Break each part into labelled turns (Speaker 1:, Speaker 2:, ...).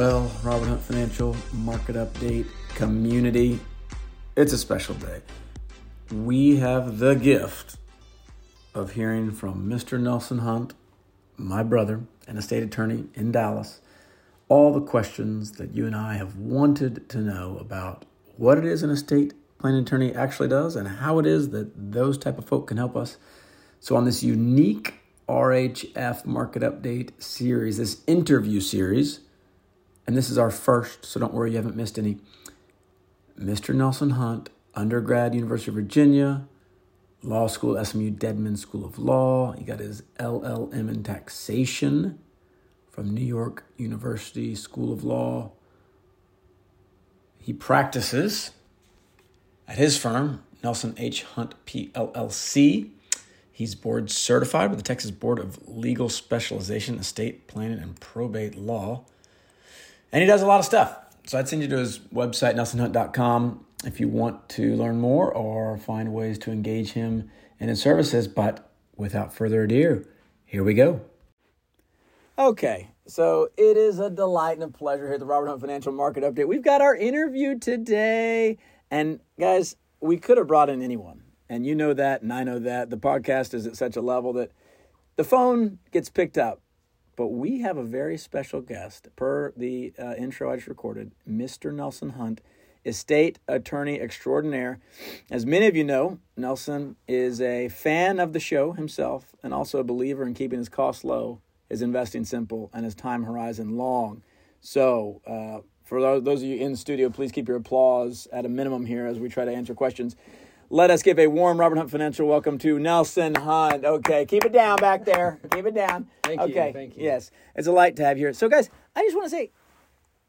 Speaker 1: Well, Robert Hunt Financial Market Update Community, it's a special day. We have the gift of hearing from Mr. Nelson Hunt, my brother, an estate attorney in Dallas, all the questions that you and I have wanted to know about what it is an estate planning attorney actually does and how it is that those type of folk can help us. So on this unique RHF Market Update series, this interview series, and this is our first, so don't worry, you haven't missed any. Mr. Nelson Hunt, undergrad, University of Virginia, law school, SMU Dedman School of Law. He got his LLM in taxation from New York University School of Law. He practices at his firm, Nelson H. Hunt PLLC. He's board certified with the Texas Board of Legal Specialization, Estate Planning, and Probate Law. And he does a lot of stuff. So I'd send you to his website, nelsonhunt.com, if you want to learn more or find ways to engage him in his services. But without further ado, here we go. Okay, so it is a delight and a pleasure here at the Robert Hunt Financial Market Update. We've got our interview today. And guys, we could have brought in anyone. And you know that, and I know that. The podcast is at such a level that the phone gets picked up. But we have a very special guest, per the uh, intro I just recorded, Mr. Nelson Hunt, estate attorney extraordinaire. As many of you know, Nelson is a fan of the show himself and also a believer in keeping his costs low, his investing simple, and his time horizon long. So, uh, for those of you in studio, please keep your applause at a minimum here as we try to answer questions. Let us give a warm Robert Hunt Financial welcome to Nelson Hunt. Okay, keep it down back there. Keep it down.
Speaker 2: Thank you.
Speaker 1: okay.
Speaker 2: you. Thank you.
Speaker 1: Yes, it's a light to have you here. So, guys, I just want to say,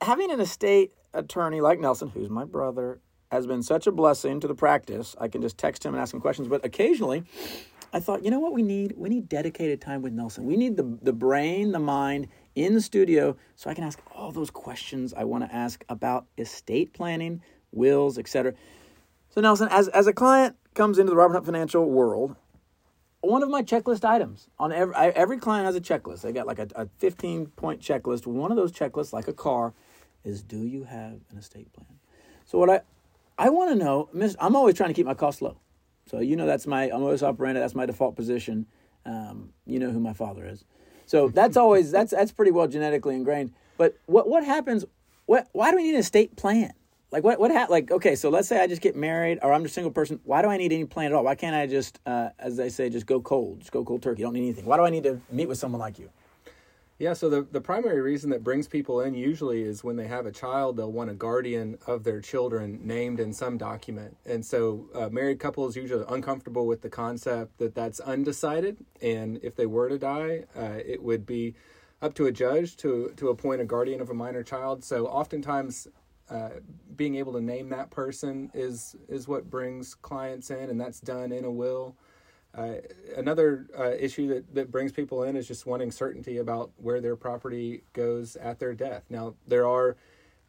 Speaker 1: having an estate attorney like Nelson, who's my brother, has been such a blessing to the practice. I can just text him and ask him questions, but occasionally, I thought, you know what we need? We need dedicated time with Nelson. We need the the brain, the mind in the studio so I can ask all those questions I want to ask about estate planning, wills, etc. So Nelson, as as a client comes into the Robert Hunt Financial world, one of my checklist items on every I, every client has a checklist. They got like a, a 15 point checklist. One of those checklists, like a car, is do you have an estate plan? So what I I want to know, Miss, I'm always trying to keep my costs low. So you know that's my I'm always operating. That's my default position. Um, you know who my father is. So that's always that's that's pretty well genetically ingrained. But what what happens? What why do we need an estate plan? Like what what ha- like okay, so let's say I just get married or I'm just a single person. Why do I need any plan at all? Why can't I just uh, as they say just go cold, just go cold turkey? Don't need anything. Why do I need to meet with someone like you?
Speaker 2: Yeah, so the, the primary reason that brings people in usually is when they have a child, they'll want a guardian of their children named in some document. And so uh, married couples usually uncomfortable with the concept that that's undecided. And if they were to die, uh, it would be up to a judge to, to appoint a guardian of a minor child. So oftentimes, uh, being able to name that person is is what brings clients in, and that's done in a will. Uh, another uh, issue that, that brings people in is just wanting certainty about where their property goes at their death. Now, there are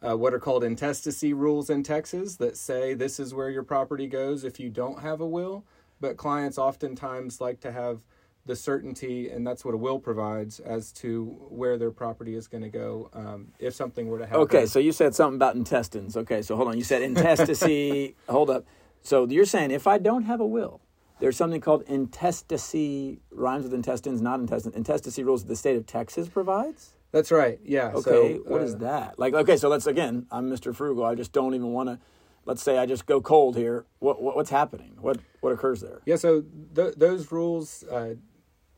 Speaker 2: uh, what are called intestacy rules in Texas that say this is where your property goes if you don't have a will, but clients oftentimes like to have the certainty, and that's what a will provides as to where their property is going to go um, if something were to happen.
Speaker 1: Okay, so you said something about intestines. Okay, so hold on. You said intestacy. hold up. So you're saying if I don't have a will, there's something called intestacy, rhymes with intestines, not intestine. Intestacy rules that the state of Texas provides?
Speaker 2: That's right. Yeah.
Speaker 1: Okay,
Speaker 2: so,
Speaker 1: what
Speaker 2: uh,
Speaker 1: is that? Like, okay, so let's again, I'm Mr. Frugal. I just don't even want to. Let's say I just go cold here. What, what what's happening? What what occurs there?
Speaker 2: Yeah. So th- those rules uh,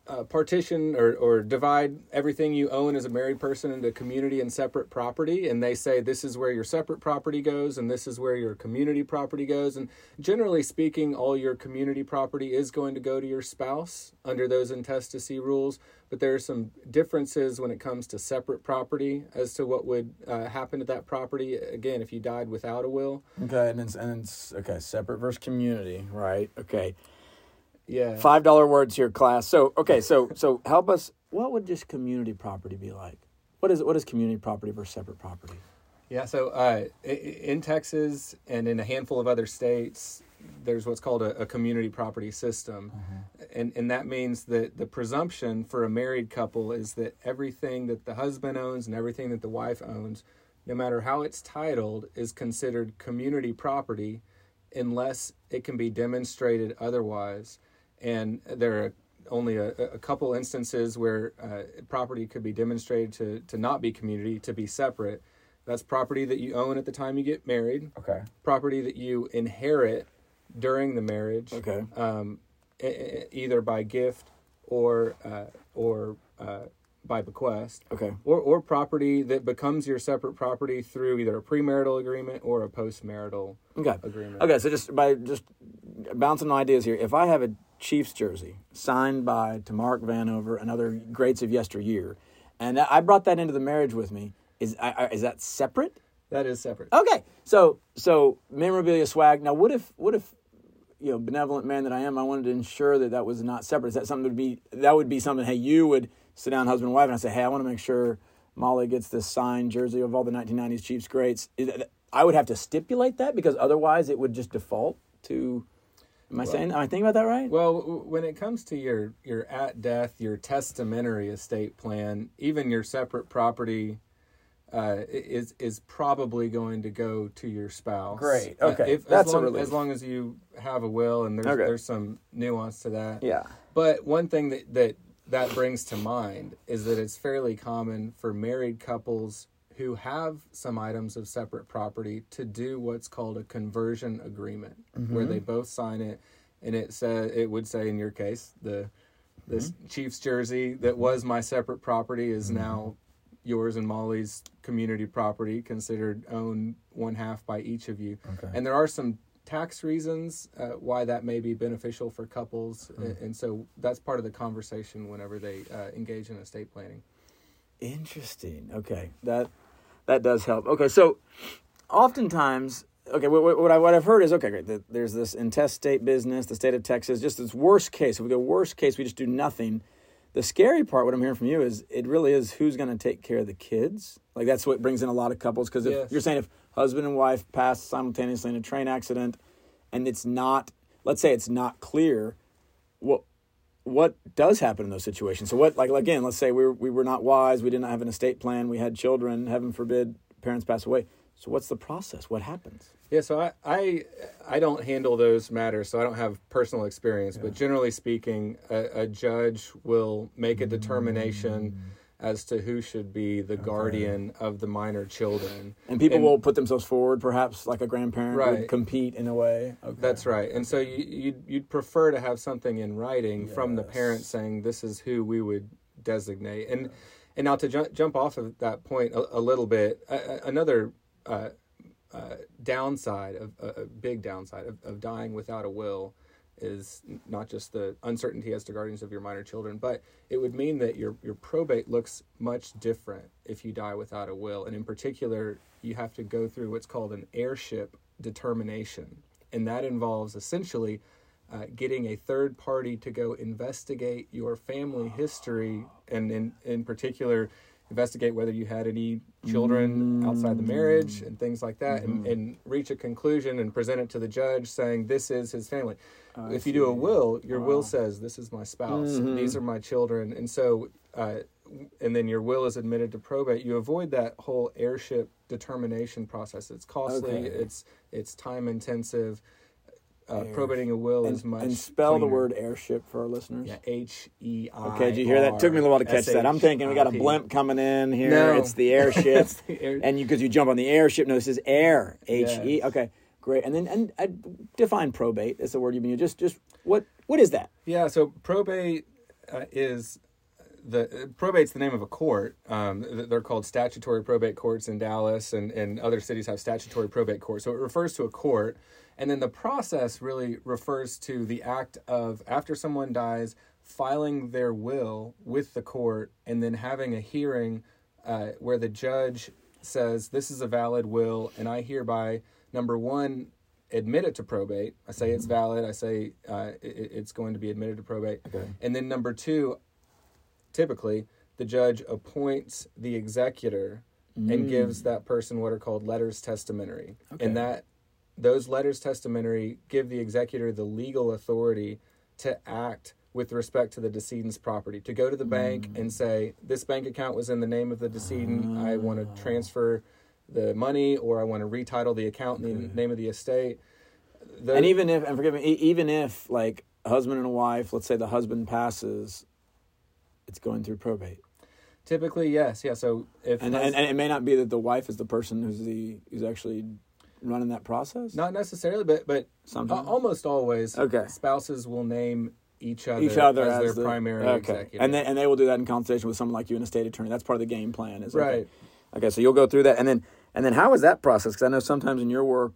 Speaker 2: uh, partition or, or divide everything you own as a married person into community and separate property. And they say this is where your separate property goes and this is where your community property goes. And generally speaking, all your community property is going to go to your spouse under those intestacy rules. But there are some differences when it comes to separate property as to what would uh, happen to that property. Again, if you died without a will.
Speaker 1: Okay, and it's, and it's okay, separate versus community, right? Okay.
Speaker 2: Yeah.
Speaker 1: Five dollar words here, class. So okay, so so help us. What would just community property be like? What is what is community property versus separate property?
Speaker 2: Yeah, so uh, in Texas and in a handful of other states, there's what's called a, a community property system, and and that means that the presumption for a married couple is that everything that the husband owns and everything that the wife owns, no matter how it's titled, is considered community property, unless it can be demonstrated otherwise. And there are only a, a couple instances where uh, property could be demonstrated to, to not be community, to be separate. That's property that you own at the time you get married,
Speaker 1: Okay.
Speaker 2: property that you inherit during the marriage,
Speaker 1: Okay.
Speaker 2: um, e- e- either by gift or uh, or uh, by bequest,
Speaker 1: Okay.
Speaker 2: or or property that becomes your separate property through either a premarital agreement or a postmarital
Speaker 1: Okay.
Speaker 2: agreement.
Speaker 1: Okay. So just by just bouncing ideas here, if I have a Chiefs jersey signed by Tamarick Vanover and other greats of yesteryear, and I brought that into the marriage with me, is I, is that separate?
Speaker 2: That is separate.
Speaker 1: Okay, so so memorabilia swag. Now, what if what if you know benevolent man that I am, I wanted to ensure that that was not separate. Is that something that would be that would be something? Hey, you would sit down, husband and wife, and I say, hey, I want to make sure Molly gets this signed jersey of all the 1990s Chiefs greats. I would have to stipulate that because otherwise it would just default to. Am I saying? Am I thinking about that right?
Speaker 2: Well, when it comes to your your at death, your testamentary estate plan, even your separate property uh, is is probably going to go to your spouse.
Speaker 1: Great.
Speaker 2: Uh,
Speaker 1: Okay.
Speaker 2: if,
Speaker 1: That's
Speaker 2: as
Speaker 1: a
Speaker 2: long,
Speaker 1: relief.
Speaker 2: as long as you have a will, and there's
Speaker 1: Okay.
Speaker 2: there's some nuance to that.
Speaker 1: yeah.
Speaker 2: But one thing that, that that brings to mind is that it's fairly common for married couples who have some items of separate property to do what's called a conversion agreement, where they both sign it, and it says it would say in your case the this Chiefs jersey that was my separate property is now yours and Molly's community property, considered owned one half by each of you.
Speaker 1: Okay.
Speaker 2: And there are some tax reasons uh, why that may be beneficial for couples, and, and so that's part of the conversation whenever they uh, engage in estate planning.
Speaker 1: Interesting. Okay, that that does help. Okay, so oftentimes, okay, what, what, what I what I've heard is okay, great. There's this intestate business, the state of Texas. Just this worst case. If we go worst case, we just do nothing. The scary part, what I'm hearing from you, is it really is who's going to take care of the kids. Like that's what brings in a lot of couples because if
Speaker 2: Yes.
Speaker 1: you're saying if husband and wife pass simultaneously in a train accident, and it's not, let's say it's not clear, what what does happen in those situations? So what, like again, let's say we were, we were not wise, we didn't have an estate plan, we had children, heaven forbid, parents pass away. So what's the process? What happens?
Speaker 2: Yeah, so I, I I don't handle those matters, so I don't have personal experience. But generally speaking, a, a judge will make a determination mm. As to who should be the guardian of the minor children.
Speaker 1: And people will put themselves forward, perhaps like a grandparent would compete in a way. Okay.
Speaker 2: That's right. And so you, you'd, you'd prefer to have something in writing from the parent saying this is who we would designate. And and now to ju- jump off of that point a, a little bit, uh, another uh, uh, downside of a a big downside of, of dying without a will is not just the uncertainty as to guardians of your minor children, but it would mean that your your probate looks much different if you die without a will, and in particular, you have to go through what's called an heirship determination, and that involves essentially uh, getting a third party to go investigate your family history, and in in particular. Investigate whether you had any children outside the marriage and things like that, and, and reach a conclusion and present it to the judge saying this is his family if you do a will, your will says, "This is my spouse. These are my children," and so, uh, and then your will is admitted to probate. You avoid that whole heirship determination process. It's costly.
Speaker 1: Okay.
Speaker 2: It's it's time intensive. Uh, probating a will
Speaker 1: and,
Speaker 2: is much
Speaker 1: and spell the word airship for our listeners.
Speaker 2: Yeah, H E I.
Speaker 1: Okay, did you hear that? Took me a little while to catch that. I'm thinking we got a blimp coming in here.
Speaker 2: No.
Speaker 1: It's the airship,
Speaker 2: It's the air-
Speaker 1: and you because you jump on the airship. No, this is air. H E. Okay, great. And then and uh, define probate. That's the word been using. Just just what what is that?
Speaker 2: Yeah, so probate uh, is the probate's the name of a court. Um, they're called statutory probate courts in Dallas, and, and other cities have statutory probate courts. So it refers to a court, and then the process really refers to the act of after someone dies, filing their will with the court, and then having a hearing uh, where the judge says this is a valid will, and I hereby number one admit it to probate. I say it's valid. I say uh, it, it's going to be admitted to probate.
Speaker 1: Okay.
Speaker 2: And then number two, typically the judge appoints the executor and mm. gives that person what are called letters testamentary.
Speaker 1: Okay.
Speaker 2: And that those letters testamentary give the executor the legal authority to act with respect to the decedent's property. To go to the bank mm. and say this bank account was in the name of the decedent. I want to ah. transfer the money or i want to retitle the account in the name of the estate. Tho-
Speaker 1: And even if, and forgive me, even if like a husband and a wife, let's say the husband passes, it's going through probate.
Speaker 2: typically yes yeah so if
Speaker 1: And, and, and it may not be that the wife is the person who's the who's actually running that process.
Speaker 2: not necessarily but but
Speaker 1: Sometimes.
Speaker 2: almost always
Speaker 1: Okay.
Speaker 2: spouses will name each other,
Speaker 1: Each other
Speaker 2: as,
Speaker 1: as,
Speaker 2: their
Speaker 1: the,
Speaker 2: primary
Speaker 1: okay.
Speaker 2: executor
Speaker 1: and they and they will do that in consultation with someone like you, an estate attorney. That's part of the game plan. Is okay.
Speaker 2: Right.
Speaker 1: Okay, so you'll go through that, and then and then how is that process? Because I know sometimes in your work,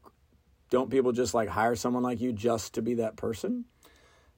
Speaker 1: don't people just like hire someone like you just to be that person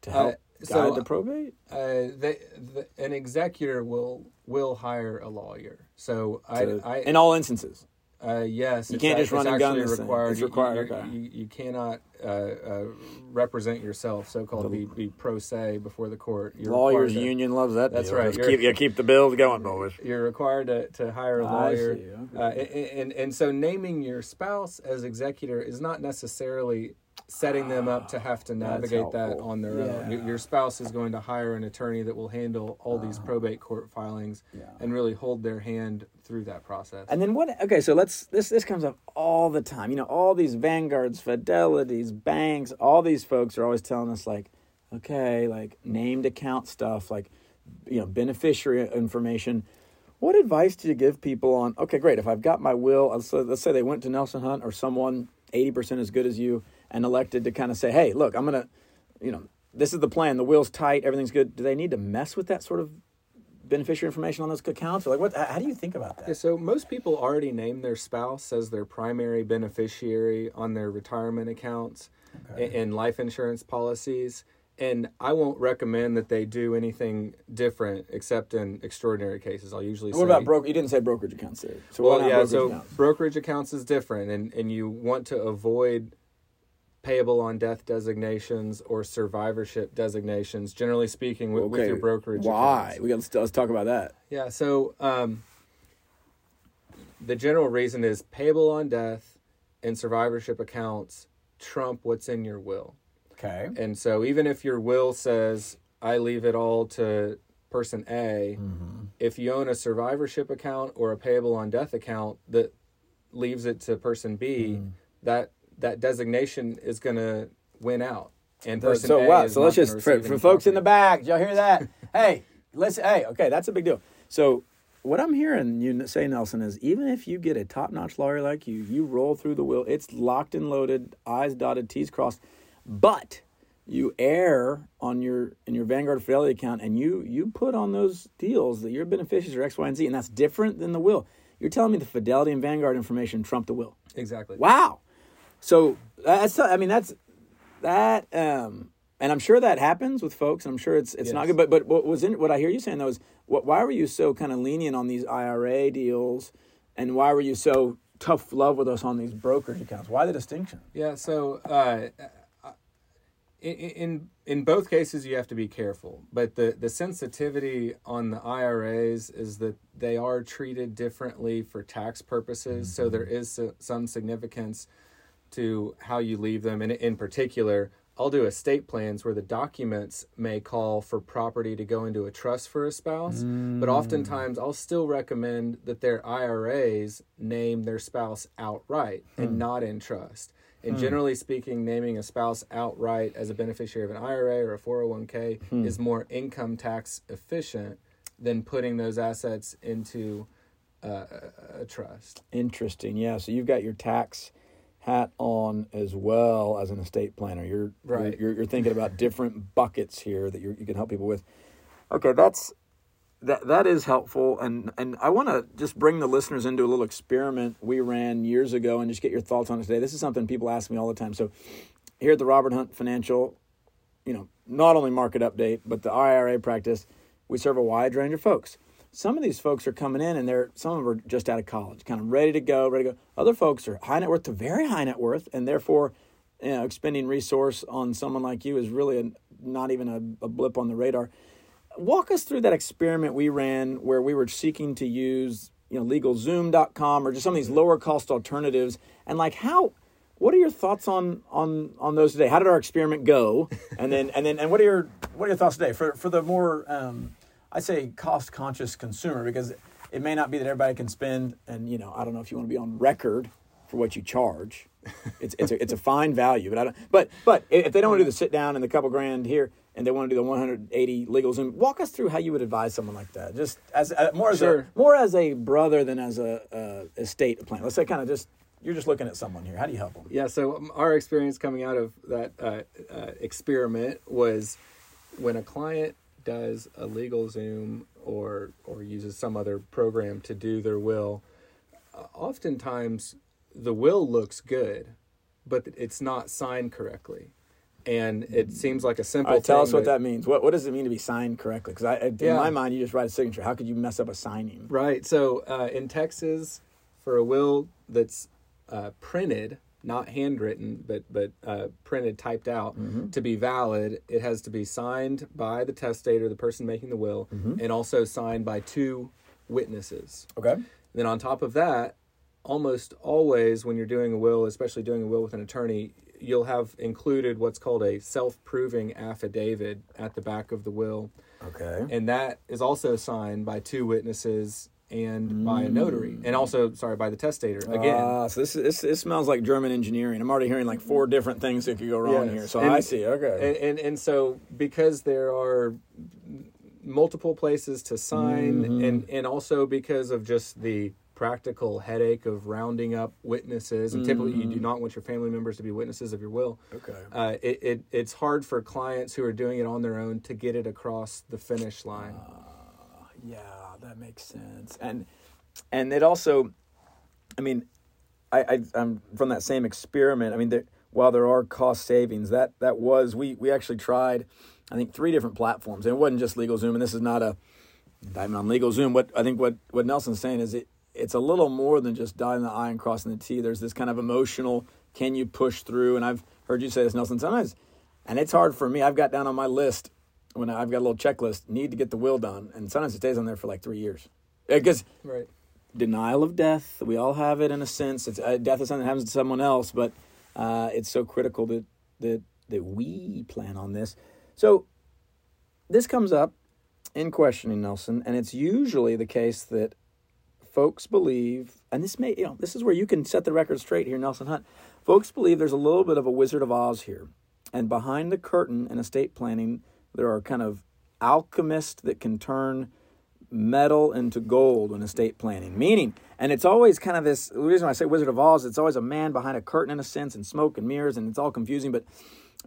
Speaker 1: to help
Speaker 2: Uh, so-
Speaker 1: guide the probate?
Speaker 2: uh, they, the, an executor will will hire a lawyer. So I,
Speaker 1: To-
Speaker 2: I
Speaker 1: in all instances.
Speaker 2: uh, yes,
Speaker 1: You can't just run
Speaker 2: it's
Speaker 1: and gun this
Speaker 2: required.
Speaker 1: It's required,
Speaker 2: You,
Speaker 1: okay.
Speaker 2: you, you cannot uh, uh, represent yourself, so called, be, be pro se before the court. You're
Speaker 1: Lawyers
Speaker 2: to-
Speaker 1: union loves that.
Speaker 2: That's
Speaker 1: deal.
Speaker 2: right.
Speaker 1: Just
Speaker 2: You're-
Speaker 1: keep, keep the bills going, boys.
Speaker 2: You're required to, to hire a lawyer.
Speaker 1: okay.
Speaker 2: Uh, and, and and so naming your spouse as executor is not necessarily setting them up to ah, have to navigate that on their own. Your, your spouse is going to hire an attorney that will handle all these ah. probate court filings
Speaker 1: Yeah.
Speaker 2: and really hold their hand through that process.
Speaker 1: And then what? Okay, so let's this this comes up all the time. You know, all these vanguards, fidelities, banks, all these folks are always telling us like, okay, like named account stuff, like you know, beneficiary information. What advice do you give people on? Okay, great. If I've got my will, let's let's say they went to Nelson Hunt or someone eighty percent as good as you and elected to kind of say, hey, look, I'm gonna, you know, this is the plan. The wheel's tight. Everything's good. Do they need to mess with that sort of beneficiary information on those accounts? Or like, what? How do you think about that?
Speaker 2: Yeah, so most people already name their spouse as their primary beneficiary on their retirement accounts and, and life insurance policies. And I won't recommend that they do anything different except in extraordinary cases. I'll usually say
Speaker 1: What
Speaker 2: say
Speaker 1: about broker? You didn't say brokerage accounts there. So
Speaker 2: Well, yeah,
Speaker 1: brokerage
Speaker 2: so
Speaker 1: accounts?
Speaker 2: brokerage accounts is different, and, and you want to avoid payable on death designations or survivorship designations. Generally speaking, with, with your brokerage.
Speaker 1: Why?
Speaker 2: accounts.
Speaker 1: We got let's, let's talk about that.
Speaker 2: Yeah, so um, the general reason is payable on death and survivorship accounts trump what's in your will.
Speaker 1: Okay.
Speaker 2: And so even if your will says I leave it all to person A,
Speaker 1: Mm-hmm.
Speaker 2: if you own a survivorship account or a payable on death account that leaves it to person B,
Speaker 1: Mm.
Speaker 2: that that designation is going to win out. And person
Speaker 1: so
Speaker 2: A
Speaker 1: wow. So let's just for, for folks in the back. Did y'all hear that? hey, let's. Hey, okay, that's a big deal. So what I'm hearing you say, Nelson, is even if you get a top-notch lawyer like you, you roll through the will. It's locked and loaded, I's dotted, T's crossed, but you err on your in your Vanguard Fidelity account, and you you put on those deals that your beneficiaries are X, Y, and Z, and that's different than the will. You're telling me the Fidelity and Vanguard information trump the will.
Speaker 2: Exactly.
Speaker 1: Wow. So that's I mean that's that um and I'm sure that happens with folks. I'm sure it's it's not
Speaker 2: Yes.
Speaker 1: good. But but what was in what I hear you saying though is what why were you so kind of lenient on these IRA deals, and why were you so tough love with us on these brokerage accounts? Why the distinction?
Speaker 2: Yeah. So uh, in, in in both cases, you have to be careful. But the the sensitivity on the IRAs is that they are treated differently for tax purposes. So there mm-hmm. is so- some significance to how you leave them. And in particular, I'll do estate plans where the documents may call for property to go into a trust for a spouse, but mm. oftentimes I'll still recommend that their IRAs name their spouse outright and hmm. not in trust. And generally speaking, naming a spouse outright as a beneficiary of an IRA or a 401k is more income tax efficient than putting those assets into uh, a, trust.
Speaker 1: Interesting. Yeah. So you've got your tax hat on as well as an estate planner. You're
Speaker 2: Right.
Speaker 1: You're, you're thinking about different buckets here that you you can help people with. Okay, that's that that is helpful, and and I want to just bring the listeners into a little experiment we ran years ago, and just get your thoughts on it today. This is something people ask me all the time. So here at the Robert Hunt Financial, you know, not only market update, but the IRA practice, we serve a wide range of folks. Some of these folks are coming in and they're some of them are just out of college, kind of ready to go, ready to go. Other folks are high net worth to very high net worth, and therefore, you know, expending resource on someone like you is really a, not even a, a blip on the radar. Walk us through that experiment we ran where we were seeking to use, you know, legalzoom.com or just some of these lower cost alternatives and like how What are your thoughts on on on those today? How did our experiment go? And then and then and what are your what are your thoughts today for for the more um, I say cost conscious consumer because it may not be that everybody can spend and you know I don't know if you want to be on record for what you charge. It's it's a it's a fine value, but I don't. But but if they don't want to do the sit down and the couple grand here, and they want to do the 180 legal Zoom, walk us through how you would advise someone like that. Just as uh, more as
Speaker 2: Sure.
Speaker 1: a more as a brother than as a, uh estate plan. Let's say kind of just you're just looking at someone here. How do you help them?
Speaker 2: Yeah, so um, our experience coming out of that uh, uh, experiment was when a client does a legal Zoom or or uses some other program to do their will, uh, oftentimes the will looks good, but it's not signed correctly, and it seems like a simple.
Speaker 1: Right, tell us what that means. What what does it mean to be signed correctly? Because in
Speaker 2: Yeah.
Speaker 1: my mind, you just write a signature. How could you mess up a signing?
Speaker 2: Right. So uh, in Texas, for a will that's uh, printed, not handwritten, but but uh, printed, typed out, to be valid, it has to be signed by the testator, the person making the will, and also signed by two witnesses.
Speaker 1: Okay.
Speaker 2: And Then on top of that, almost always when you're doing a will, especially doing a will with an attorney, you'll have included what's called a self-proving affidavit at the back of the will
Speaker 1: Okay.
Speaker 2: and that is also signed by two witnesses and by a notary, and also sorry by the testator again.
Speaker 1: Ah, so this, this this smells like German engineering. I'm already hearing like four different things that could go wrong
Speaker 2: Yes.
Speaker 1: here. So
Speaker 2: And-
Speaker 1: I see. Okay.
Speaker 2: and, and and so because there are multiple places to sign,
Speaker 1: Mm-hmm.
Speaker 2: and and also because of just the practical headache of rounding up witnesses, and typically you do
Speaker 1: Mm-hmm.
Speaker 2: not want your family members to be witnesses of your will.
Speaker 1: okay.
Speaker 2: Uh, it, it it's hard for clients who are doing it on their own to get it across the finish line.
Speaker 1: Yeah, that makes sense. And and it also, I mean, I, I I'm from that same experiment. I mean, there, while there are cost savings, that that was we we actually tried, I think three different platforms, and it wasn't just LegalZoom. And this is not a diamond on LegalZoom. What I think what what Nelson's saying is it it's a little more than just dotting the I and crossing the T. There's this kind of emotional. Can you push through? And I've heard you say this, Nelson. Sometimes, and it's hard for me. I've got down on my list when I've got a little checklist. Need to get the will done, and sometimes it stays on there for like three years because
Speaker 2: Right.
Speaker 1: denial of death. We all have it in a sense. It's uh, death is something that happens to someone else, but uh, it's so critical that that that we plan on this. So this comes up in questioning Nelson, and it's usually the case that folks believe, and this may you know this is where you can set the record straight here, Nelson Hunt. Folks believe there's a little bit of a Wizard of Oz here, and behind the curtain in estate planning, there are kind of alchemists that can turn metal into gold in estate planning. Meaning, and it's always kind of this the reason I say Wizard of Oz, it's always a man behind a curtain in a sense, and smoke and mirrors, and it's all confusing. But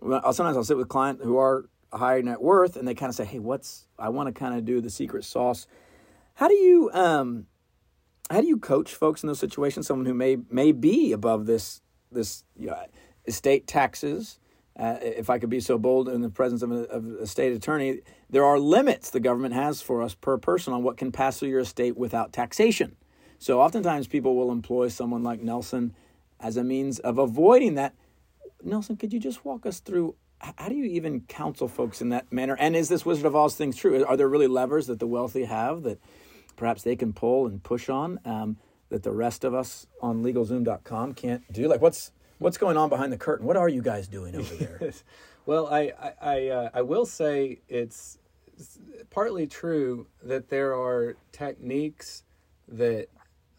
Speaker 1: sometimes I'll sit with clients who are high net worth, and they kind of say, "Hey, what's I want to kind of do the secret sauce." How do you um, how do you coach folks in those situations? Someone who may may be above this this you know, estate taxes. Uh, if I could be so bold in the presence of a, of a state attorney, there are limits the government has for us per person on what can pass through your estate without taxation. So oftentimes people will employ someone like Nelson as a means of avoiding that. Nelson, could you just walk us through how do you even counsel folks in that manner? And is this Wizard of Oz thing true? Are there really levers that the wealthy have that perhaps they can pull and push on um, that the rest of us on LegalZoom.com can't do? Like, what's what's going on behind the curtain? What are you guys doing over there?
Speaker 2: Well, I I I, uh, I will say it's partly true that there are techniques that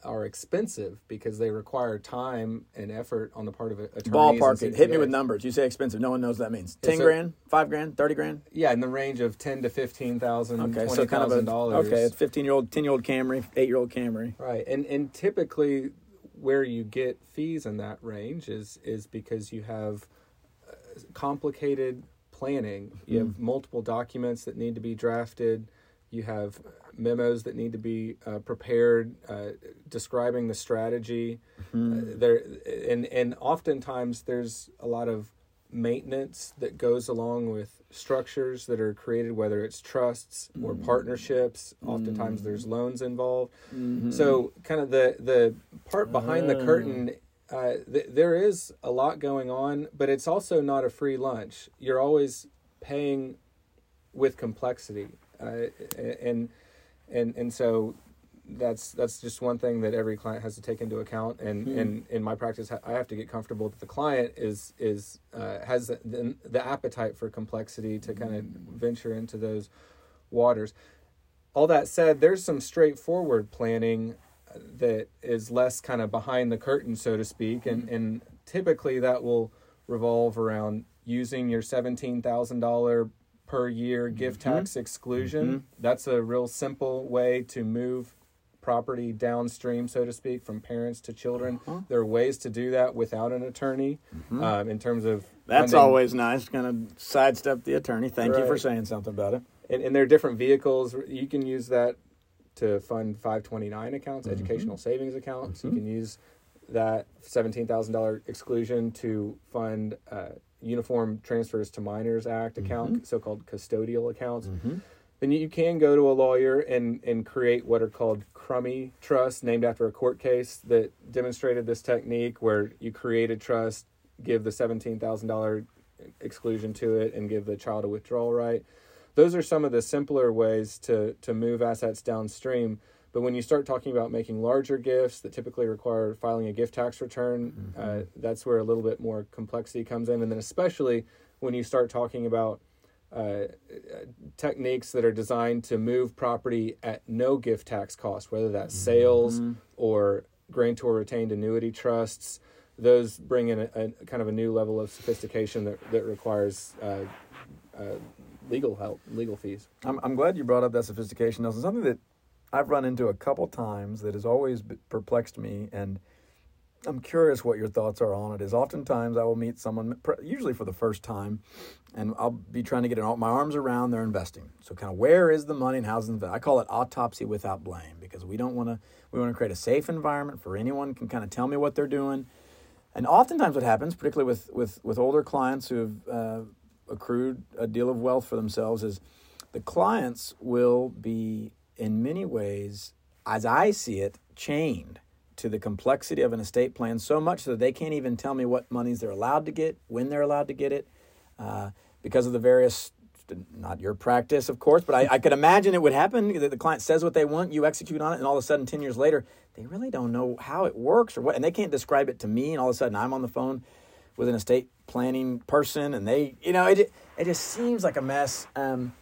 Speaker 2: are expensive because they require time and effort on the part of a- attorneys.
Speaker 1: Ballpark it. Hit me with numbers. You say expensive. No one knows what that means. Ten
Speaker 2: so-
Speaker 1: grand, five grand, thirty grand.
Speaker 2: Yeah, in the range of ten to fifteen thousand,
Speaker 1: Okay, so kind of a
Speaker 2: dollars.
Speaker 1: okay, fifteen year old, ten year old Camry, eight year old Camry.
Speaker 2: Right, and and typically where you get fees in that range is is because you have uh, complicated planning. You have multiple documents that need to be drafted. You have memos that need to be uh, prepared, uh, describing the strategy. Uh, there, and and oftentimes there's a lot of maintenance that goes along with structures that are created, whether it's trusts or partnerships. Oftentimes there's loans involved. So, kind of the the part behind the curtain, uh, th- there is a lot going on, but it's also not a free lunch. You're always paying with complexity, uh, and and and so that's that's just one thing that every client has to take into account. And
Speaker 1: Hmm.
Speaker 2: and in my practice, I have to get comfortable that the client is is uh, has the, the appetite for complexity to kind of venture into those waters. All that said, there's some straightforward planning uh, that is less kind of behind the curtain, so to speak, and and typically that will revolve around using your seventeen thousand dollar per year gift tax exclusion. That's a real simple way to move property downstream, so to speak, from parents to children. There are ways to do that without an attorney, um, in terms of
Speaker 1: That's
Speaker 2: funding-
Speaker 1: always nice. Kind of sidestep the attorney. Thank you for saying something about it.
Speaker 2: and, and there are different vehicles you can use that to fund 529 accounts
Speaker 1: Mm-hmm.
Speaker 2: educational savings accounts you can use that $17000 exclusion to fund uh, uniform transfers to minors act
Speaker 1: Mm-hmm.
Speaker 2: account so-called custodial accounts. Then you can go to a lawyer and, and create what are called Crummey trusts named after a court case that demonstrated this technique where you create a trust give the $17000 exclusion to it and give the child a withdrawal right. Those are some of the simpler ways to to move assets downstream but when you start talking about making larger gifts that typically require filing a gift tax return uh, that's where a little bit more complexity comes in and then especially when you start talking about uh, techniques that are designed to move property at no gift tax cost, whether that's sales or grantor retained annuity trusts. Those bring in a, a kind of a new level of sophistication that, that requires uh, uh, legal help, legal fees.
Speaker 1: I'm, I'm glad you brought up that sophistication, Nelson. Something that I've run into a couple times that has always perplexed me, and I'm curious what your thoughts are on it. Is oftentimes I will meet someone, usually for the first time, and I'll be trying to get my arms around their investing. So, kind of where is the money and how's it? I call it autopsy without blame because we don't want to. We want to create a safe environment for anyone can kind of tell me what they're doing. And oftentimes, what happens, particularly with with with older clients who've uh, accrued a deal of wealth for themselves, is the clients will be in many ways, as I see it, chained to the complexity of an estate plan so much that they can't even tell me what monies they're allowed to get, when they're allowed to get it, uh, because of the various. Not your practice, of course, but I, I could imagine it would happen that the client says what they want, you execute on it, and all of a sudden, 10 years later, they really don't know how it works or what, and they can't describe it to me, and all of a sudden, I'm on the phone with an estate planning person, and they, you know, it, it just seems like a mess. Um,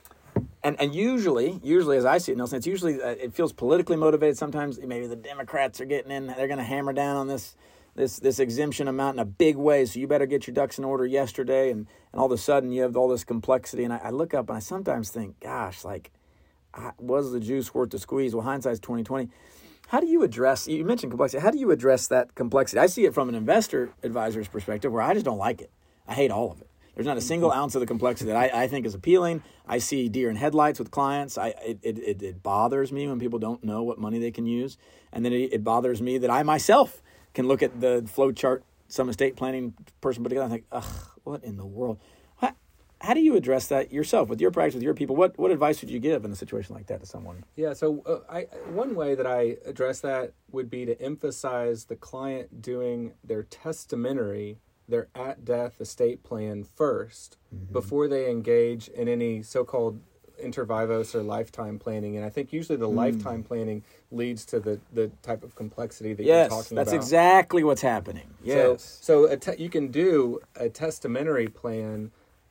Speaker 1: and and usually, usually as I see it, Nelson, it's usually uh, it feels politically motivated. Sometimes maybe the Democrats are getting in; they're going to hammer down on this this this exemption amount in a big way. So you better get your ducks in order yesterday, and and all of a sudden you have all this complexity. And I, I look up and I sometimes think, gosh, like, I, was the juice worth the squeeze? Well, hindsight's twenty twenty. How do you address? You mentioned complexity. How do you address that complexity? I see it from an investor advisor's perspective, where I just don't like it. I hate all of it. There's not a single ounce of the complexity that I, I think is appealing. I see deer in headlights with clients. I it, it, it, bothers me when people don't know what money they can use, and then it, it bothers me that I myself can look at the flow chart some estate planning person put together and think, ugh, what in the world? How, how do you address that yourself with your practice with your people? What what advice would you give in a situation like that to someone?
Speaker 2: Yeah, so uh, I one way that I address that would be to emphasize the client doing their testamentary, their at death estate plan 1st mm-hmm. before they engage in any so-called inter vivos or lifetime planning. And I think usually the hmm. lifetime planning leads to the the type of complexity that you're talking
Speaker 1: that's
Speaker 2: about.
Speaker 1: That's exactly what's happening. Yes.
Speaker 2: So, so a te- you can do a testamentary plan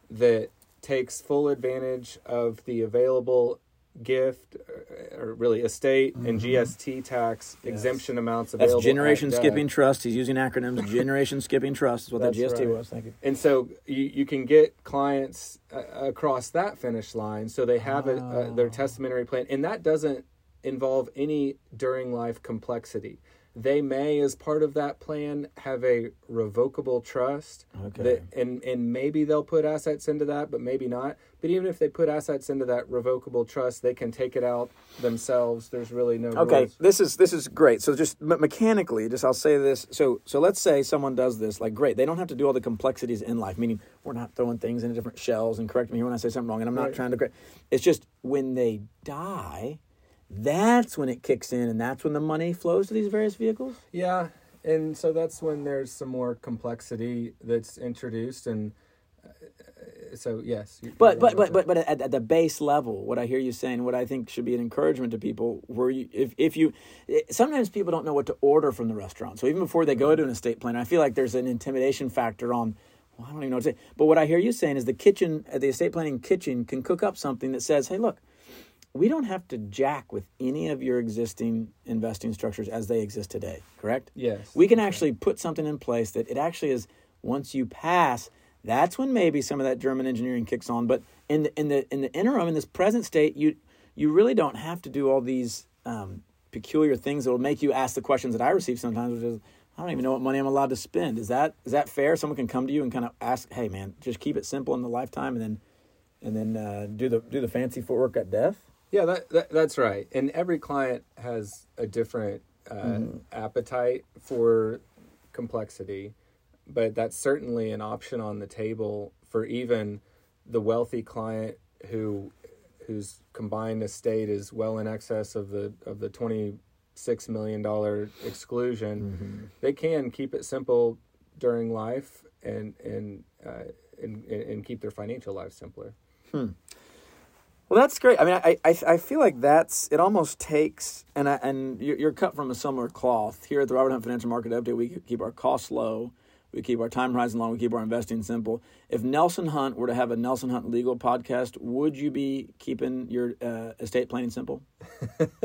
Speaker 2: that takes full advantage of the available gift uh, or really estate and GST tax exemption amounts
Speaker 1: Mm-hmm. That's generation
Speaker 2: at death.
Speaker 1: skipping trust. He's using acronyms. Generation skipping trust is what that
Speaker 2: That's
Speaker 1: GST
Speaker 2: right.
Speaker 1: was. Thank you.
Speaker 2: And so you, you can get clients uh, across that finish line so they have a, uh, their testamentary plan. And that doesn't involve any during life complexity. They may, as part of that plan, have a revocable trust.
Speaker 1: Okay.
Speaker 2: That, and, and maybe they'll put assets into that, but maybe not. But even if they put assets into that revocable trust, they can take it out themselves. There's really no
Speaker 1: Okay,
Speaker 2: rules.
Speaker 1: this is this is great. So just me- mechanically, just I'll say this. So so let's say someone does this. Like, great, they don't have to do all the complexities in life. Meaning, we're not throwing things into different shells. And correct me when I say something wrong. And I'm not
Speaker 2: Right.
Speaker 1: trying to. correct- It's just when they die, that's when it kicks in, and that's when the money flows to these various vehicles.
Speaker 2: Yeah, and so that's when there's some more complexity that's introduced, and uh, so yes. you're-
Speaker 1: But
Speaker 2: you're
Speaker 1: but
Speaker 2: right
Speaker 1: but but but at, at the base level, what I hear you saying, what I think should be an encouragement to people, where you if if you eh, sometimes people don't know what to order from the restaurant, so even before they go to an estate planner, I feel like there's an intimidation factor on. Well, I don't even know what to say. But what I hear you saying is the kitchen, uh, the estate planning kitchen, can cook up something that says, "Hey, look, we don't have to jack with any of your existing investing structures as they exist today." Correct?
Speaker 2: Yes.
Speaker 1: we can actually put something in place that it actually is once you pass that's when maybe some of that german engineering kicks on but in the in the in the interim in this present state you you really don't have to do all these um, peculiar things that will make you ask the questions that i receive sometimes which is i don't even know what money i'm allowed to spend is that is that fair someone can come to you and kind of ask hey man just keep it simple in the lifetime and then and then uh, do the do the fancy footwork at death
Speaker 2: Yeah, that, that that's right. And every client has a different uh,
Speaker 1: Mm-hmm.
Speaker 2: appetite for complexity, but that's certainly an option on the table for even the wealthy client who whose combined estate is well in excess of the of the twenty six million dollar exclusion.
Speaker 1: Mm-hmm.
Speaker 2: They can keep it simple during life and and, uh, and and and keep their financial life simpler.
Speaker 1: Well, that's great. I mean, I, I, I feel like that's it. Almost takes and I, and you're, you're cut from a similar cloth. Here at the Robert Hunt Financial Market Update, we keep our costs low, we keep our time horizon long, we keep our investing simple. If Nelson Hunt were to have a Nelson Hunt legal podcast, would you be keeping your uh, estate planning simple?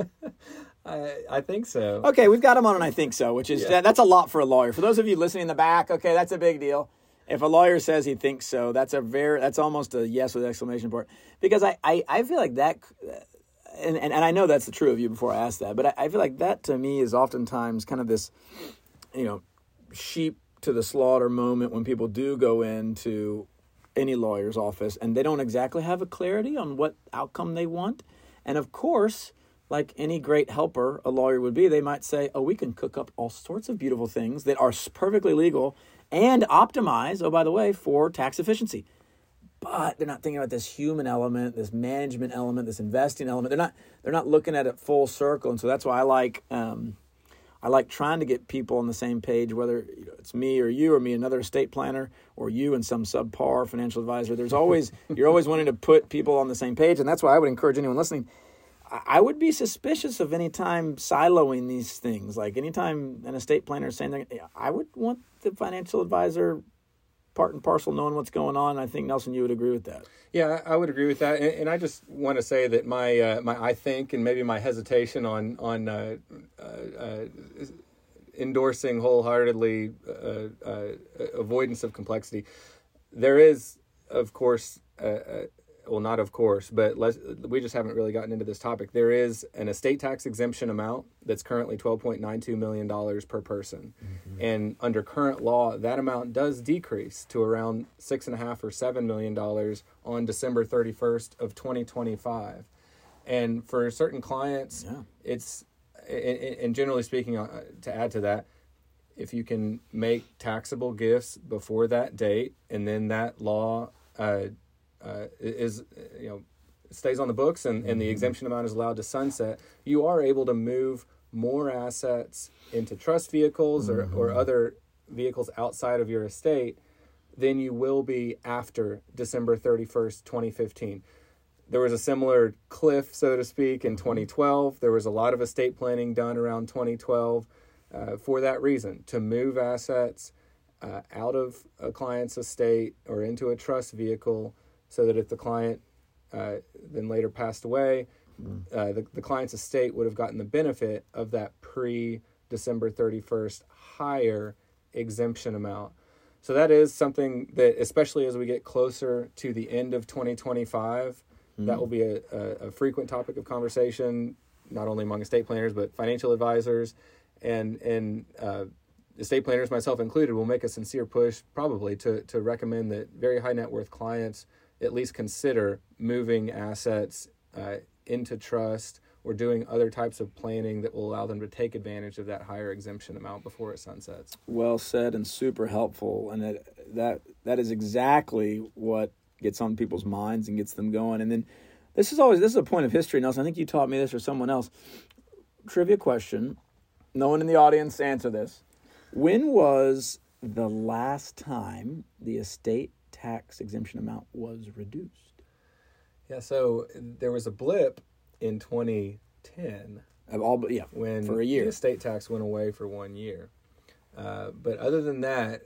Speaker 2: I I think so.
Speaker 1: Okay, we've got him on, and I think so. Which is
Speaker 2: Yeah.
Speaker 1: that, that's a lot for a lawyer. For those of you listening in the back, okay, that's a big deal. If a lawyer says he thinks so, that's a very that's almost a yes with exclamation point. Because I I, I feel like that, and, and and I know that's the true of you before I ask that, but I, I feel like that to me is oftentimes kind of this, you know, sheep to the slaughter moment when people do go into any lawyer's office and they don't exactly have a clarity on what outcome they want. And of course, like any great helper a lawyer would be, they might say, "Oh, we can cook up all sorts of beautiful things that are perfectly legal and optimize, oh by the way, for tax efficiency." But they're not thinking about this human element, this management element, this investing element. They're not they're not looking at it full circle, and so that's why I like um, I like trying to get people on the same page, whether it's me or you or me, another estate planner, or you and some subpar financial advisor. There's always you're always wanting to put people on the same page, and that's why I would encourage anyone listening. I would be suspicious of any time siloing these things. Like anytime an estate planner is saying, I would want the financial advisor part and parcel knowing what's going on. I think Nelson, you would agree with that.
Speaker 2: Yeah, I would agree with that, and, and I just want to say that my uh, my I think and maybe my hesitation on on uh, uh, uh, endorsing wholeheartedly uh, uh, avoidance of complexity. There is, of course, uh, well, not of course, but we just haven't really gotten into this topic. There is an estate tax exemption amount that's currently twelve point nine two million dollars per person, and under current law, that amount does decrease to around six and a half or seven million dollars on December thirty first of twenty twenty five, and for certain clients,
Speaker 1: Yeah.
Speaker 2: it's and, and generally speaking, uh, to add to that, if you can make taxable gifts before that date, and then that law uh, uh, is you know stays on the books, and, and the exemption amount is allowed to sunset, you are able to move more assets into trust vehicles or, or other vehicles outside of your estate than you will be after December 31st, 2015 there was a similar cliff, so to speak, in 2012. There was a lot of estate planning done around 2012 uh, for that reason to move assets uh, out of a client's estate or into a trust vehicle so that if the client uh, then later passed away, uh, the, the client's estate would have gotten the benefit of that pre December 31st higher exemption amount. So that is something that, especially as we get closer to the end of 2025, that will be a, a, a frequent topic of conversation, not only among estate planners but financial advisors, and and uh, estate planners, myself included, will make a sincere push probably to to recommend that very high net worth clients at least consider moving assets uh, into trust or doing other types of planning that will allow them to take advantage of that higher exemption amount before it sunsets.
Speaker 1: well said and super helpful and that that that is exactly what gets on people's minds and gets them going. And then this is always this is a point of history nelson. I think you taught me this or someone else. Trivia question. No one in the audience answer this. When was the last time the estate tax exemption amount was reduced?
Speaker 2: Yeah, so there was a blip in 2010
Speaker 1: Of all, but yeah,
Speaker 2: when
Speaker 1: for a year.
Speaker 2: the estate tax went away for one year. Uh, but other than that,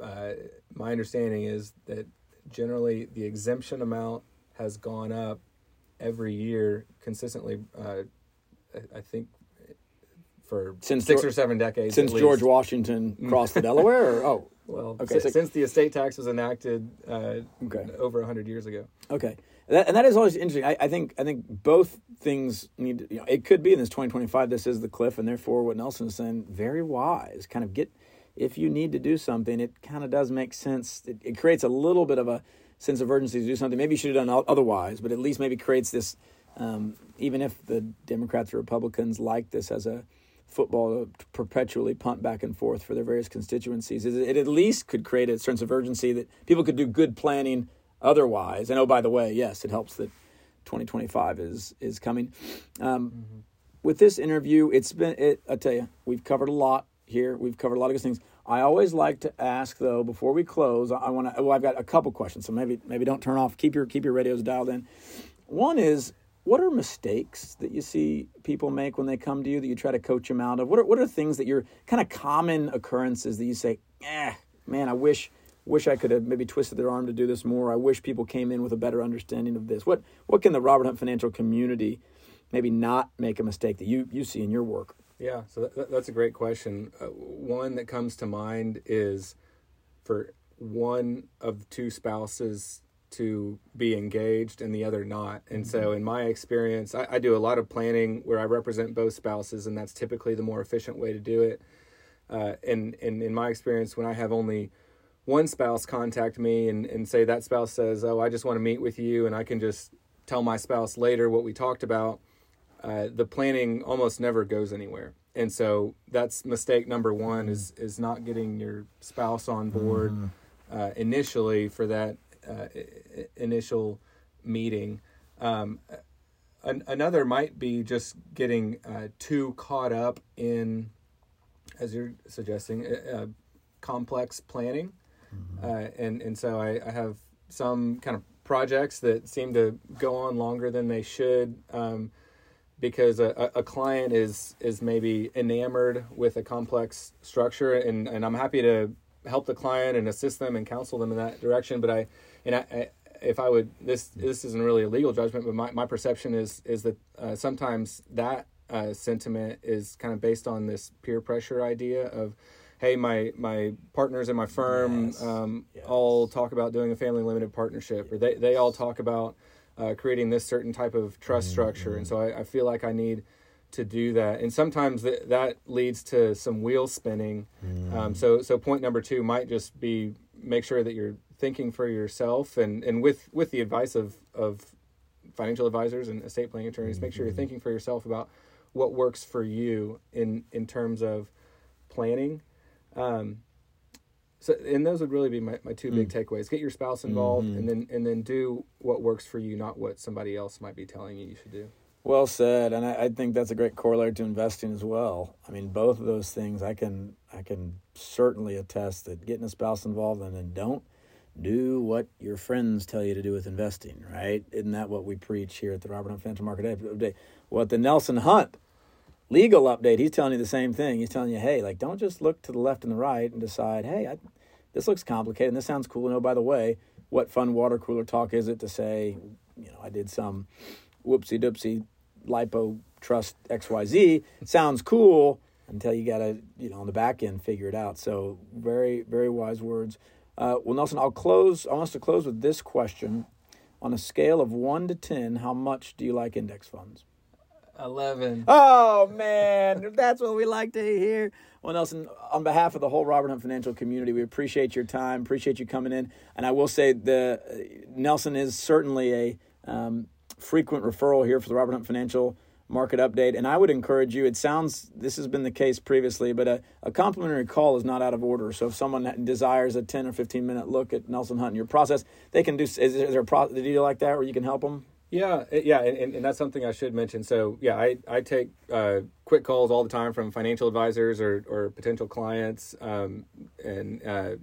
Speaker 2: uh, my understanding is that generally the exemption amount has gone up every year consistently. Uh, I, I think for
Speaker 1: Since
Speaker 2: six
Speaker 1: Geor-
Speaker 2: or seven decades.
Speaker 1: Since George. Washington crossed the Delaware, or oh,
Speaker 2: Well,
Speaker 1: Okay,
Speaker 2: si-
Speaker 1: so-
Speaker 2: since the estate tax was enacted uh,
Speaker 1: Okay.
Speaker 2: over hundred years ago.
Speaker 1: Okay, that, and that is always interesting. I, I think I think both things need. To, you know, it could be in this 2025. This is the cliff, and therefore, what Nelson is saying, very wise. Kind of get if you need to do something, it kind of does make sense. It, it creates a little bit of a sense of urgency to do something. Maybe you should have done otherwise, but at least maybe creates this. Um, even if the Democrats or Republicans like this as a football to perpetually punt back and forth for their various constituencies, it, it at least could create a sense of urgency that people could do good planning otherwise. And oh, by the way, yes, it helps that 2025 is is coming. Um, With this interview, it's been. It, I tell you, we've covered a lot here. We've covered a lot of good things. I always like to ask though before we close. I, I want to. Well, I've got a couple questions, so maybe maybe don't turn off. Keep your keep your radios dialed in. One is. What are mistakes that you see people make when they come to you that you try to coach them out of? What are what are things that you're kind of common occurrences that you say, eh, man, I wish wish I could have maybe twisted their arm to do this more. I wish people came in with a better understanding of this. What what can the Robert Hunt financial community maybe not make a mistake that you you see in your work?
Speaker 2: Yeah, so that, that's a great question. Uh, one that comes to mind is for one of two spouses to be engaged and the other not. And so, in my experience, I, I do a lot of planning where I represent both spouses, and that's typically the more efficient way to do it. Uh, and, and in my experience, when I have only one spouse contact me and, and say that spouse says, Oh, I just want to meet with you, and I can just tell my spouse later what we talked about, uh, the planning almost never goes anywhere. And so that's mistake number one is is not getting your spouse on board uh, initially for that uh, i- initial meeting. Um, an, another might be just getting uh, too caught up in, as you're suggesting, uh, uh, complex planning, uh, and and so I, I have some kind of projects that seem to go on longer than they should. Um, because a, a a client is is maybe enamored with a complex structure and, and I'm happy to help the client and assist them and counsel them in that direction but I and I, I if I would this this isn't really a legal judgment but my, my perception is is that uh, sometimes that uh, sentiment is kind of based on this peer pressure idea of hey my my partners in my firm
Speaker 1: Yes.
Speaker 2: um,
Speaker 1: Yes.
Speaker 2: all talk about doing a family limited partnership or they, they all talk about uh, creating this certain type of trust structure. And so I, I feel like i need to do that. And sometimes th- that leads to some wheel spinning. Um, so so point number two might just be make sure that you're thinking for yourself and and with with the advice of of financial advisors and estate planning attorneys make sure you're mm-hmm. thinking for yourself about what works for you in in terms of planning. Um, so and those would really be my, my two big mm. takeaways. Get your spouse involved mm-hmm. and then and then do what works for you not what somebody else might be telling you you should do.
Speaker 1: Well said, and I, I think that's a great corollary to investing as well. I mean, both of those things, I can I can certainly attest that getting a spouse involved and then don't do what your friends tell you to do with investing. Right? Isn't that what we preach here at the Robert Hunt Financial Market Update? Well, the Nelson Hunt legal update, he's telling you the same thing. He's telling you, hey, like don't just look to the left and the right and decide, hey, I, this looks complicated and this sounds cool. And oh, by the way, what fun water cooler talk is it to say, you know, I did some whoopsie doopsie lipo trust XYZ. Sounds cool until you got to, you know, on the back end figure it out. So very, very wise words. Uh, well, Nelson, I'll close. I want us to close with this question. On a scale of one to 10, how much do you like index funds?
Speaker 2: 11
Speaker 1: Oh man, that's what we like to hear. Well, Nelson, on behalf of the whole Robert Hunt financial community, we appreciate your time, appreciate you coming in, and I will say the uh, Nelson is certainly a um, frequent referral here for the Robert Hunt Financial Market Update, and I would encourage you. It sounds this has been the case previously, but a, a complimentary call is not out of order. So if someone desires a ten or fifteen minute look at Nelson Hunt and your process, they can do. Is, there a pro, a deal like that where you can help them?
Speaker 2: Yeah, yeah, and, and, and that's something I should mention. So, yeah, I, I take uh, quick calls all the time from financial advisors or, or potential clients, um, and uh,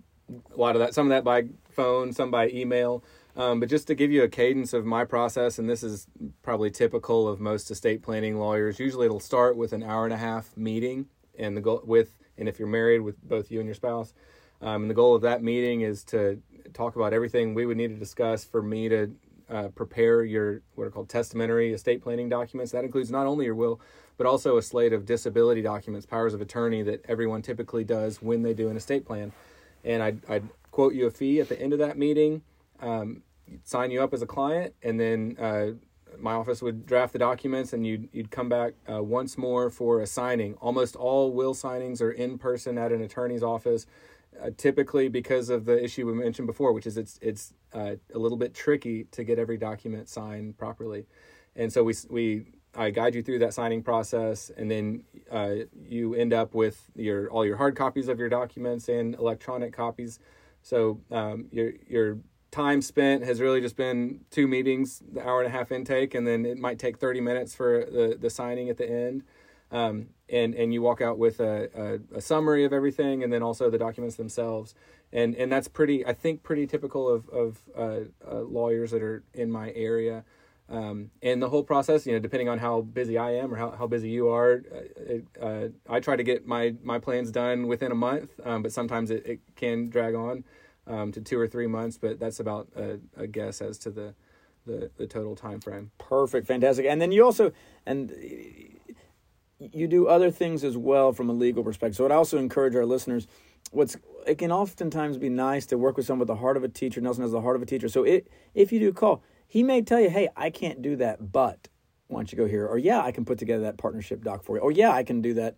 Speaker 2: a lot of that, some of that by phone, some by email. Um, but just to give you a cadence of my process, and this is probably typical of most estate planning lawyers. Usually, it'll start with an hour and a half meeting, and the goal with, and if you're married, with both you and your spouse. Um, and the goal of that meeting is to talk about everything we would need to discuss for me to uh, prepare your what are called testamentary estate planning documents. That includes not only your will, but also a slate of disability documents, powers of attorney that everyone typically does when they do an estate plan. And I'd, I'd quote you a fee at the end of that meeting um, sign you up as a client, and then uh, my office would draft the documents, and you'd you'd come back uh, once more for a signing. Almost all will signings are in person at an attorney's office. Uh, typically, because of the issue we mentioned before, which is it's it's uh, a little bit tricky to get every document signed properly, and so we we I guide you through that signing process, and then uh, you end up with your all your hard copies of your documents and electronic copies. So um, your your time spent has really just been two meetings, the hour and a half intake, and then it might take 30 minutes for the, the signing at the end. Um, and, and you walk out with a, a, a, summary of everything and then also the documents themselves. And, and that's pretty, I think, pretty typical of, of uh, uh, lawyers that are in my area. Um, and the whole process, you know, depending on how busy I am or how, how busy you are, uh, uh, I try to get my, my plans done within a month, um, but sometimes it, it can drag on um, to two or three months, but that's about a, a guess as to the, the, the total time frame.
Speaker 1: Perfect, fantastic. And then you also and you do other things as well from a legal perspective. So I'd also encourage our listeners. What's it can oftentimes be nice to work with someone with the heart of a teacher. Nelson has the heart of a teacher. So it, if you do call, he may tell you, "Hey, I can't do that, but." why don't you go here? Or yeah, I can put together that partnership doc for you. Or yeah, I can do that.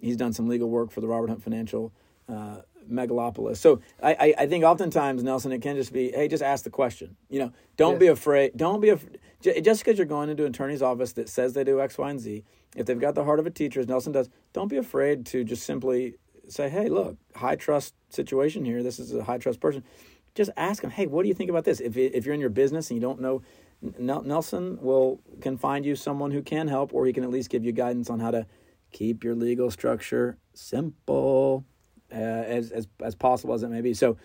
Speaker 1: He's done some legal work for the Robert Hunt Financial uh, megalopolis. So I, I, I, think oftentimes Nelson, it can just be, hey, just ask the question. You know, don't yes. be afraid. Don't be afraid. Just because you're going into an attorney's office that says they do X, Y, and Z, if they've got the heart of a teacher, as Nelson does, don't be afraid to just simply say, hey, look, high trust situation here. This is a high trust person. Just ask them, hey, what do you think about this? If if you're in your business and you don't know, Nelson will can find you someone who can help, or he can at least give you guidance on how to keep your legal structure simple uh, as, as, as possible as it may be. So,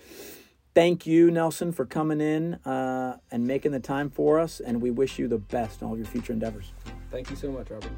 Speaker 1: thank you, Nelson, for coming in uh, and making the time for us. And we wish you the best in all of your future endeavors.
Speaker 2: Thank you so much, Robert.